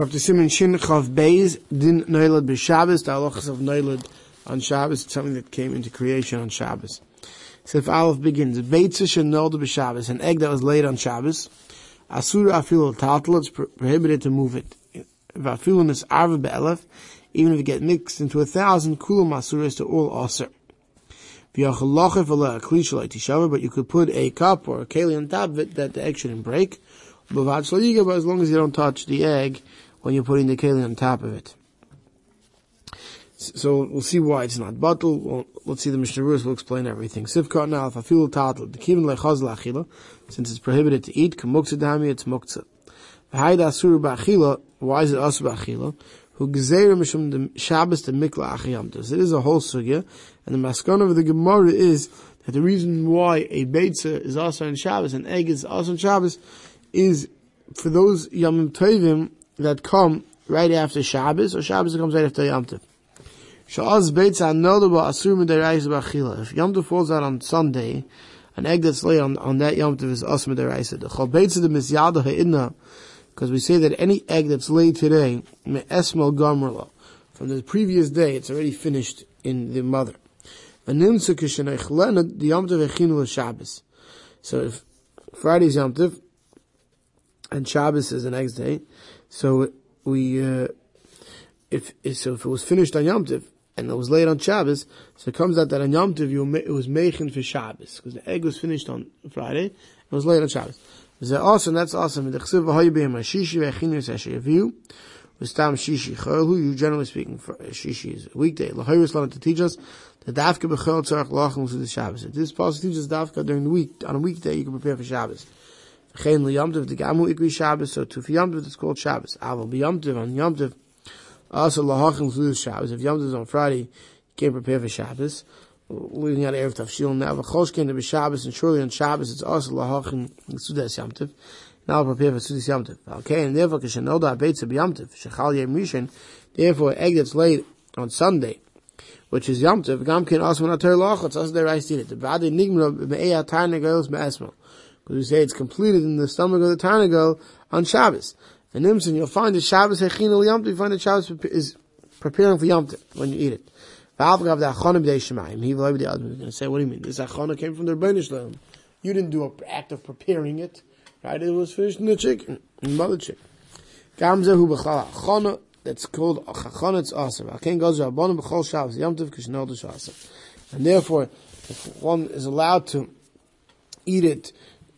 After Simon Shin Chav Beis, Din Noilad B'Shabbos, the halachas of Noilad on Shabbos, it's something that came into creation on Shabbos. So if Aleph begins, Beitza Shenolda B'Shabbos, an egg that was laid on Shabbos, Asura Afilu Tatal, it's prohibited to move it. Vafilu is Arva Be'elef, even if it gets mixed into a thousand, Kulam Asura is to all Aser. But you could put a cup or a keli on top of it that the egg shouldn't break. But as long as you don't touch the egg, when you're putting the keli on top of it. So we'll see why it's not bottle. Well, let's see the Mishnah Rus will explain everything. Sivka now if I feel tatel, the kivin lechaz lachila, since it's prohibited to eat, kamuksa dami, it's muksa. V'haida asur ba'achila, why is it asur ba'achila? Who gzeira mishum the Shabbos the mikla achiyamtus. It is a whole sugya, and the maskana of the Gemara is that the reason why a beitza is also on Shabbos, and egg is also on Shabbos, is for those yamim tovim that come right after Shabbos, or Shabbos comes right after Yom Tov. Sha'az beitza anodaba asur midaraisa b'achila. If Yom Tov falls out on Sunday, an egg that's laid on, on that Yom Tov is midaraisa. The chol beitza the misyada ha'idna, because we say that any egg that's laid today, me'esmel gamrla, from the previous day, it's already finished in the mother. V'nimsa kishenechlena, the Yom Tov echinu Shabbos. So if Friday's Yom Tov, and Shabbos is the next day, so we, uh, if, so if it was finished on Yom Tov, and it was laid on Shabbos, so it comes out that on Yom Tov it was meichen for Shabbos, because the egg was finished on Friday, it was laid on Shabbos. Is that awesome? That's awesome. The chsiv v'hoy b'hem shishi v'echinu yiseshe yaviu, v'stam shishi cholu, you generally speaking, for shishi is a weekday. L'hoyris lana to teach us, the dafka b'chol tzarech lachim to the Shabbos. This possible teaches dafka during the week, on a weekday you can prepare for Shabbos. Chen liyamtiv the gamu ikri Shabbos, so to yamtiv it's called Shabbos. Aval b'yamtiv on yamtiv, also lahachim to Shabbos. If yamtiv is on Friday, you can't prepare for Shabbos. Leaving out Erev Tafshil now, v'chosh ken to Shabbos, and surely on Shabbos it's also lahachim sudas yamtiv. Now prepare for sudas yamtiv. Okay, and therefore kishanoda abeitza b'yamtiv, shechal yem rishon, therefore egg that's laid on Sunday, which is Yom Tov, Gam Ken Asman Ater Lachot, also the rice eat it. The Badi Nigma Be'eya Tarnagos Me'esmel because we say it's completed in the stomach of the Tarnagal on Shabbos. In Nimson, you'll find the Shabbos Hechin Yom you find that Shabbos is preparing for Yom when you eat it. Other. going to say, what do you mean? This Achana came from the Rebbeinu Shalom. You didn't do an act of preparing it, right? It was finished in the chicken, in the mother chicken. Gamzehu B'chala Achana, that's called Achana, it's awesome. Aken goes Rabbanim B'chol Shabbos, Yom Tov Shabbos. And therefore, if one is allowed to eat it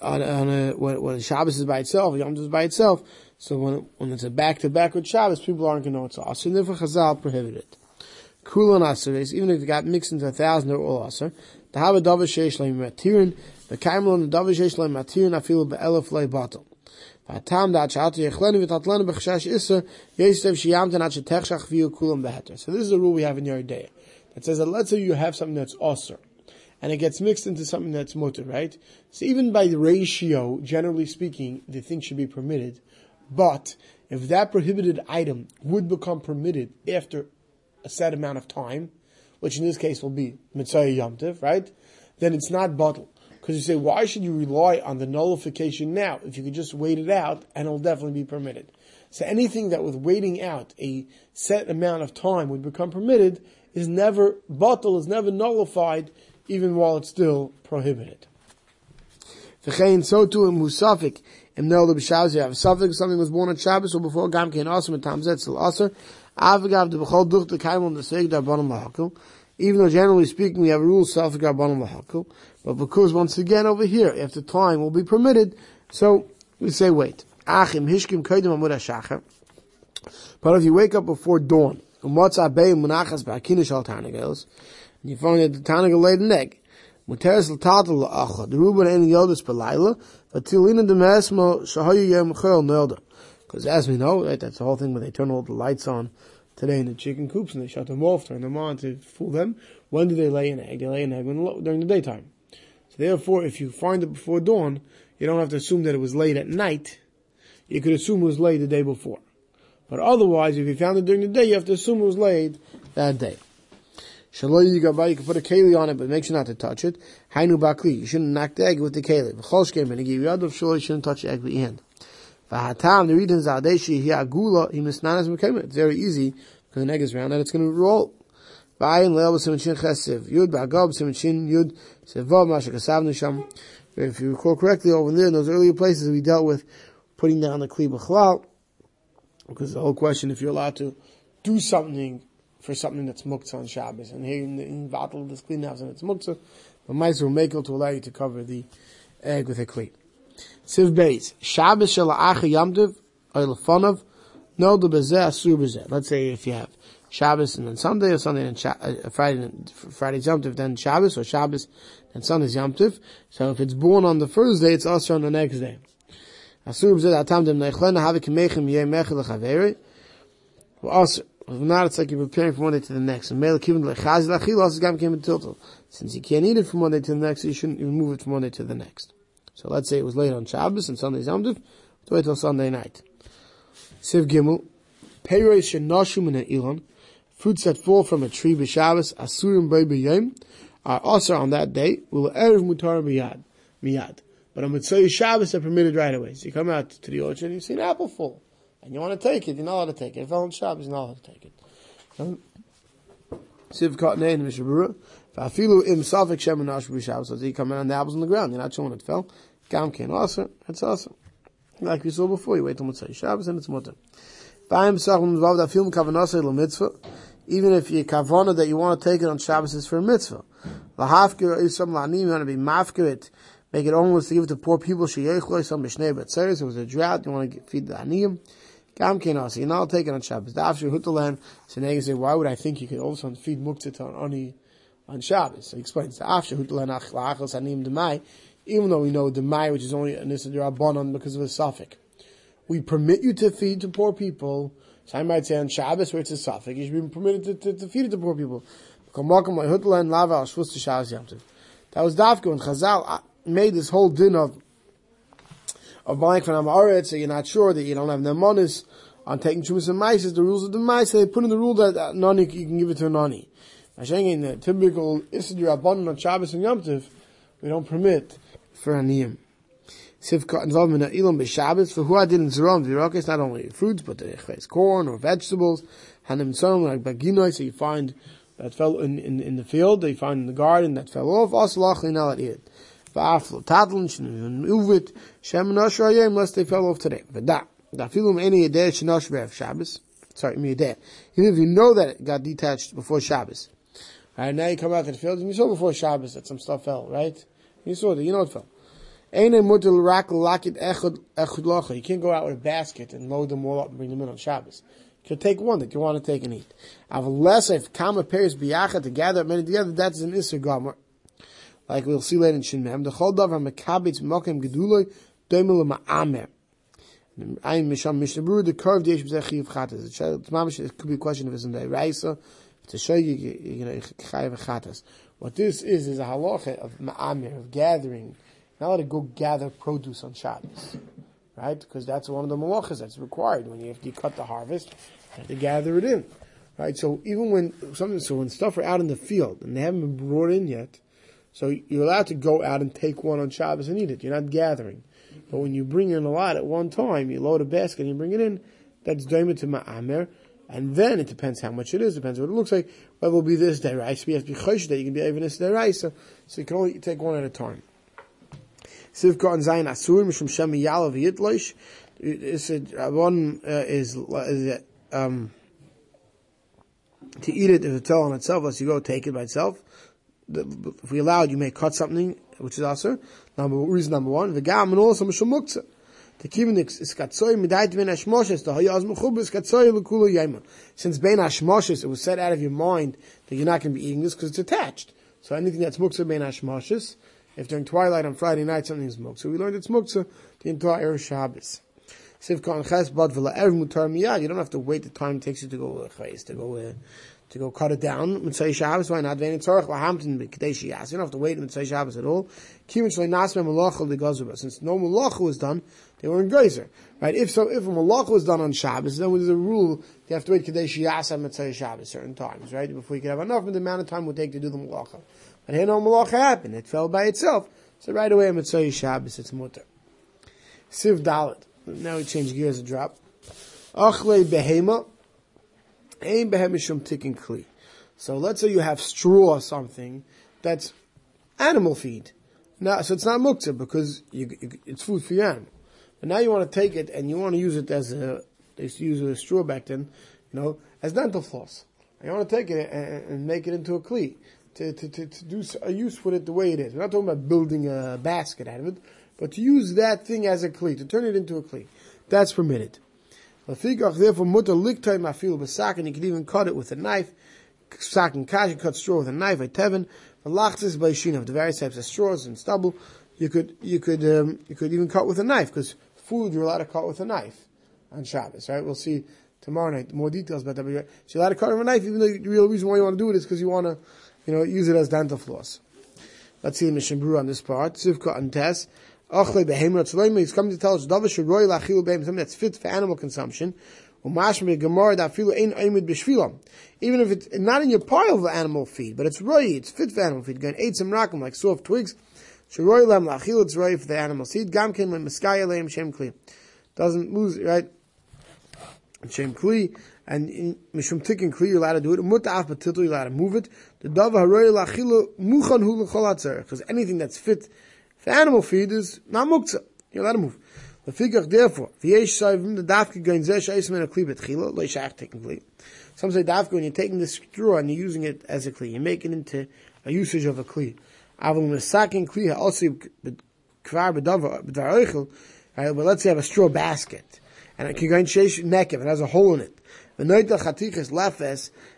on, on a, when, when Shabbos is by itself, Yom Tov is by itself. So when when it's a back to back with Shabbos, people aren't going to know it's asr. Therefore, Chazal prohibited it. Kulan asr even if it got mixed into a thousand, they're all asr. The hava davar sheish leim matirin, the kaimel and the davar sheish leim matirin afilu be'elef lei batel. והטעם דעת שעלת יחלנו ותתלנו בחשש איסר, יסף שיאמתן עד שתחשך ויהיו כולם בהתר. So this is a rule we have in your day. That says that let's say you have something that's osir and it gets mixed into something that's mutter, right? So even by the ratio, generally speaking, the thing should be permitted. But if that prohibited item would become permitted after a set amount of time, which in this case will be Mitzvah Yomtiv, right? Then it's not bottle. Because you say, why should you rely on the nullification now if you could just wait it out and it'll definitely be permitted? So anything that with waiting out a set amount of time would become permitted is never bottle, is never nullified even while it's still prohibited. V'chein, so too have a something was born on Shabbos, or before Gam Kein Tam B'chol Duch, Kaimel, the even though generally speaking we have a rule, Safik, Lahakil, but because once again over here, after time will be permitted, so we say wait. Achim, Hishkim, Kodim, Amud HaShachar, but if you wake up before dawn, Umatzah Bey, Munachas, Ba'akinish, Al Tarnagels, you find that the Tanaga laid an egg. Muteres l'tatel la'acha. The Ruben ain't yodas belayla. Vatilina de mesmo shahayu yem chel nelda. Because as we know, right, that's the whole thing when they turn all the lights on today in the chicken coops and they shut them off, turn them on to fool them. When do they lay an egg? They lay an egg when, during the daytime. So therefore, if you find it before dawn, you don't have to assume that it was laid at night. You could assume it was laid the day before. But otherwise, if you found it during the day, you have to assume it was laid that day. Shaloi yigabah, you can put a keli on it, but make sure not to touch it. Hainu bakli, you shouldn't knock the egg with the keli. V'chol shkem, and give yadav shaloi, you shouldn't touch the egg with your hand. Vahatam, the reason Zadeshi, he agula, he misnanas mekema. It's very easy, because the egg is round, and it's going to roll. Vayin leil b'simen shin chesiv. Yud ba'agab b'simen shin yud sevav masha kasavnu sham. If you recall correctly, over there, in those earlier places, we dealt with putting down the kli b'chlal, because the whole question, if you're allowed to do something for something that's muktzah on Shabbos, and here in, the, in Vatal, this clean house, and it's muktzah, but mice will make it to allow you to cover the egg with a kli. Siv Beis, Shabbos shel Acha Yamtiv, Oilfonov, no the Bezeh Asur Bezeh. Let's say if you have Shabbos and then Sunday, or Sunday and Sha- uh, Friday, and Friday's Yamtiv, then Shabbos, or Shabbos and Sunday's Yamtiv. So if it's born on the first day, it's also on the next day. Asur Bezeh, Atam Dem Neichlen, Havik Mechem Yeh Mechel Lechaveri. Well, also, if not, it's like you're preparing from one day to the next. Since you can't eat it from one day to the next, you shouldn't even move it from one day to the next. So let's say it was late on Shabbos and Sunday's to wait till Sunday night. Siv Gimel, Peiros Shenoshum in Elon, fruits that fall from a tree b'Shabbos, Asurim B'Yom, are also on that day, will Erev Mutar Miyad, Miyad. But on Mitzvah Shabbos, they're permitted right away. So you come out to the orchard and you see an apple fall, and you want to take it, you're not allowed to take it. It fell on Shabbos, you're not allowed to take it. Siv Kotnei and Mishabura, V'afilu im safik shem anash b'Shabbos, so you come in and the apples on the ground, you're not showing it fell. Gam ken also, it's also. Like we saw before, you wait till Mitzvah Shabbos and it's mutter. Ba'im sachum zvav da film kavanasa il mitzvah, even if you kavana that you want to take it on Shabbos is for a mitzvah. Lahafkir is some la'anim, you want to be mafkir it, make it almost to give it to poor people, sheyechloi, some b'shnei b'tzeres, it was a drought, you want to feed the aniyim. Gam ken also, you're not taking on Shabbos. The after hutalan, so now you why would I think you could also feed muktzah on ani on Shabbos? So he explains, the after hutalan achlachos anim demai, even though we know the Mai, which is only an Issa Rabbanon because of a suffix. We permit you to feed to poor people. So I might say on Shabbos, where it's a suffix, you should be permitted to, to, to feed it to poor people. That was Dafka when Chazal uh, made this whole din of of buying from Amaret, so you're not sure that you don't have Nemanis on taking Chumas and Mice, is the rules of the Mice, they put in the rule that uh, nani, you can give it to a nani. Saying in the typical Issa Rabbanon on Shabbos and Yom Tov, we don't permit for aniyim. Sivka involvement in ilam b'Shabbos for who I didn't zerom v'yirakis not only fruits but the corn or vegetables. Hanim tzom like baginoi so you find that fell in, in, in the field you find in the garden that fell off. Also lachli now at it v'aflo tadlin shenivin uvit shem nosh rayim unless they fell off today v'da da filum any yedeh shenosh be'ev Shabbos sorry mi yedeh even if you know that it got detached before Shabbos Alright, now you come out to the field and you saw before Shabbos that some stuff fell, right? You saw that, you know it fell. You can't go out with a basket and load them all up and bring them in on Shabbos. You can take one that you want to take and eat. Unless if kama pairs biyacha together, many together, that's an isser gomer. Like we'll see later in Shinmem. The chol davar mekabitz mokem geduloi doimel ma'amer. I'm Misham Mishnah the curved yesh b'zeh chiv chatas. It could be a question if it's in the Raisa, to show you, you know, chayiv chatas. What this is, is a halacha of ma'amir, of gathering. Not let it go gather produce on Shabbos. Right? Because that's one of the malachas that's required. When you have to cut the harvest, you have to gather it in. Right? So even when something, so when stuff are out in the field and they haven't been brought in yet, so you're allowed to go out and take one on Shabbos and eat it. You're not gathering. But when you bring in a lot at one time, you load a basket and you bring it in, that's daimah to ma'amer. And then it depends how much it is, depends what it looks like. Whether it will be this deraisa, you have to be chosh that you can be even this deraisa, so you can only take one at a time. Sivka and Zayin Asur Mishum Shem Yalav Yitlosh. It's a one uh, is is um to eat it if it's on itself, unless you go take it by itself. If we allow it, you may cut something which is also Number reason number one, the gam and also mishum muktzah. The kivin is katsoy midait ben. The hayaz katsoy yema. Since ben hashmoshes, it was said out of your mind that you're not going to be eating this because it's attached. So anything that's muktzah ben hashmoshes, if during twilight on Friday night something is muktzah, we learned it's muktzah the entire Shabbos. Sivka ches bad mutar miyad. You don't have to wait the time it takes you to go to uh, to go uh, to go cut it down. Mitzvah Shabbos, why not? Vein tzorach lahamtin b'kadesh yas. You don't have to wait Mitzvah Shabbos at all. Kivin shalei nasme. Since no malacha was done, they were in geyser. Right? If so, if a malacha was done on Shabbos, then there's a rule, you have to wait kadesh yas on Mitzvah Shabbos certain times, right? Before you can have enough of the amount of time it would take to do the malacha. But here no malacha happened. It fell by itself. So right away Mitzvah Shabbos, it's mutter. Siv Dalit. Now we change gears a drop. Achle behema. Ein behema shum tikkun kli. So let's say you have straw or something that's animal feed. Now, so it's not muktzah because you, you, it's food for your animal. But now you want to take it and you want to use it as a, they used to use a straw back then, you know, as dental floss. And you want to take it and, and make it into a kli. To, to, to, to do a use with it the way it is. We're not talking about building a basket out of it, but to use that thing as a kli, to turn it into a kli. That's permitted. Therefore, mutter liktai mafil b'sak, and you can even cut it with a knife. Sak and kash, you cut straw with a knife, a tevin. The lachtis by of the various types of straws and stubble. You could, you could, um, you could even cut with a knife, because food you're allowed to cut with a knife on Shabbos, right? We'll see tomorrow night more details about that. But you're allowed to cut with a knife, even though the real reason why you want to do it is because you want to you know, use it as dental floss. Let's see the Mishnah on this part. Sivka and Tess. He's coming to tell us something that's fit for animal consumption. Even if it's not in your pile of animal feed, but it's roy, it's fit for animal feed. Going eat some rakim like soft twigs. Sheroy lam lachil it's roy for the animal seed. Gamkin le miskaya leim shem kli. Doesn't lose right. Shem kli and mishum tikkun kli you're allowed to do it. Mutaf batitul you're allowed to move it. The dava haroy lachilu muchan hu l'chol because anything that's fit for animal feed is not muktzah. You're allowed to move. The figure therefore, v'yesh sayvim the dafka going zeh shayis men a kli betchila taking kli. Some say dafka when you're taking the straw and you're using it as a kli, you're making it into a usage of a kli. Avol mesakin kli also kvar bedava b'dvar oichel. But let's say you have a straw basket and it can go in sheish nekev. It has a hole in it. The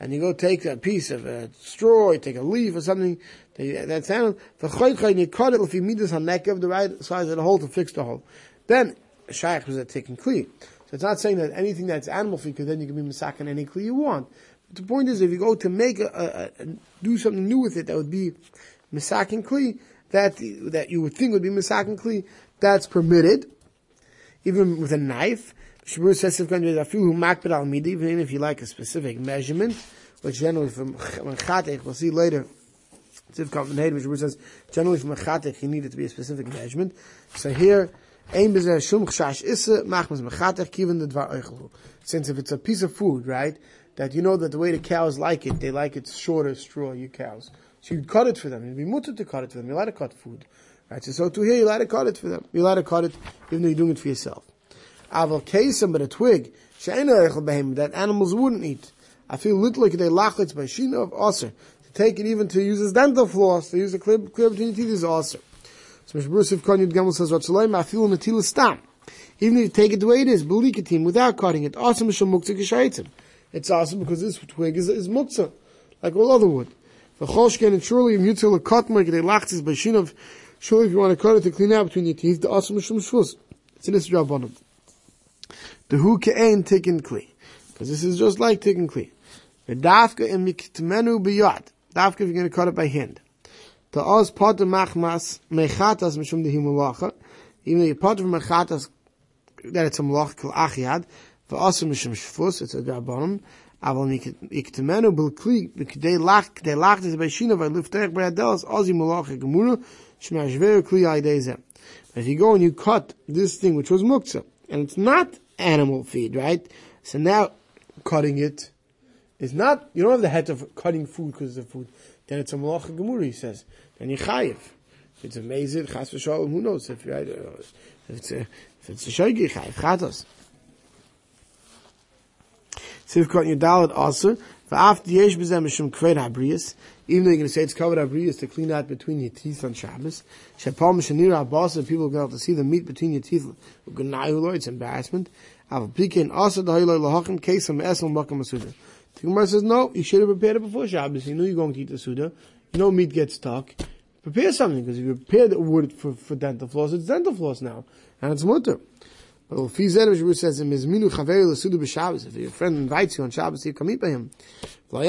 and you go take a piece of a straw, you take a leaf or something, that sound, the choycha, and you cut it if you meet this on neck of the right size of the hole to fix the hole. Then, shaykh was a taking kli. So it's not saying that anything that's animal feed, because then you can be masakin any kli you want. But the point is, if you go to make a, a, a do something new with it, that would be masakin kli, that, that you would think would be masakin kli, that's permitted, even with a knife, Shabur says if going to few makbid al midi, even if you like a specific measurement, which generally from chatech, we'll see later. Shabur says generally from a chatech, you need it to be a specific measurement. So here, ein bezeh shum chash isse, machmas mechatech, kiven the dvar oichelu. Since if it's a piece of food, right, that you know that the way the cows like it, they like it shorter straw, you cows. So you cut it for them. You'd be mutter to cut it for them. You're allowed to cut food. Right? So, so to here, you're allowed to cut it for them. You're allowed to cut it, even though you're doing it for yourself. Aval kesem, but a twig, that animals wouldn't eat. I feel little like they lachlitz by shina of aser. To take it even to use as dental floss, to use a clear between your teeth is aser. So of Kanyud Gamel says, Ratzalaim, I feel natila stam. Even if you take it the way it is, belikatim, without cutting it, awesome mishal muktzah geshaitim. It's awesome because this twig is, is muktzah, like all other wood. The choshken and surely if you tell a cut mark, they lachtis by shina surely if you want to cut it to clean out between your teeth, the awesome mishal shvus. It's in this job on. The hu ke'en tikkun kli. Because this is just like tikkun kli. The dafka in miktmenu biyad. Dafka if you're going to cut it by hand. The oz potter machmas mechatas mishum de himulacha. Even though you potter from mechatas, that it's a malach kil achiad. The oz mishum shfus, it's a drabanim. אבל יקטמנו בלכלי, וכדי לך, כדי לך זה בשינה, ולפתח בידלס, עוזי מלאכה גמורה, שמעשבר כלי על ידי זה. If you go and you cut this thing which was muktzah, and it's not animal feed, right? So now cutting it is not, you don't have the head of cutting food because of food. Then it's a malacha gemuri, he says. Then you chayiv. If it's amazing, chas v'shalom, who knows? If, right, if it's a, if it's a shogi, chayiv, chatos. Siv cut your dalit also. V'af yesh b'zeh mishum kved habriyas. Even though you're going to say it's covered habriyas to clean out between your teeth on Shabbos. Shepal mishanir abasa, people go out to see the meat between your teeth. It's embarrassment. The Gemara says, no, you should have prepared it before Shabbos. You know you're going to eat the Suda. Know meat gets stuck. Prepare something, because if you prepare the wood for, for dental floss, it's dental floss now. And it's mutter. But said, Shabbos says, Mizminu chaveri l'suda b'Shabbos. If your friend invites you on Shabbos, you come eat by him. And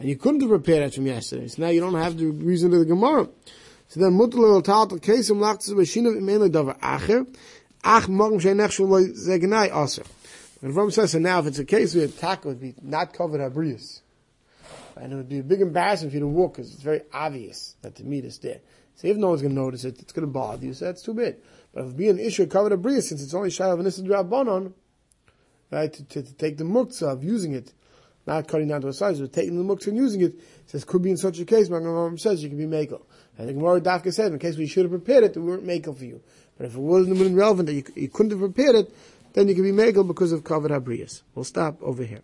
you couldn't have prepared it from yesterday. So now you don't have the reason to the Gemara. So then, mutter lo tal kesem lachtes b'shinav imein davar acher. Ach morgen shein shul zegnai aser. And Ram says, so now if it's a case where the taco would be not covered abrius, and it would be a big embarrassment for you to walk because it's very obvious that the meat is there. So if no one's going to notice it, it's going to bother you, so that's too bad. But if it be an issue covered a bria, since it's only shy of an Rabbanon, right, to, to, to, take the muktzah of using it, not cutting down to a size, but taking the muktzah and using it, says could be in such a case, Magnum says you can be makel. And the Gemara Dafka said, in case we should have prepared it, we weren't makel for you. But if it wasn't relevant that you, you couldn't have prepared it, then you can be makel because of covered habrias. We'll stop over here.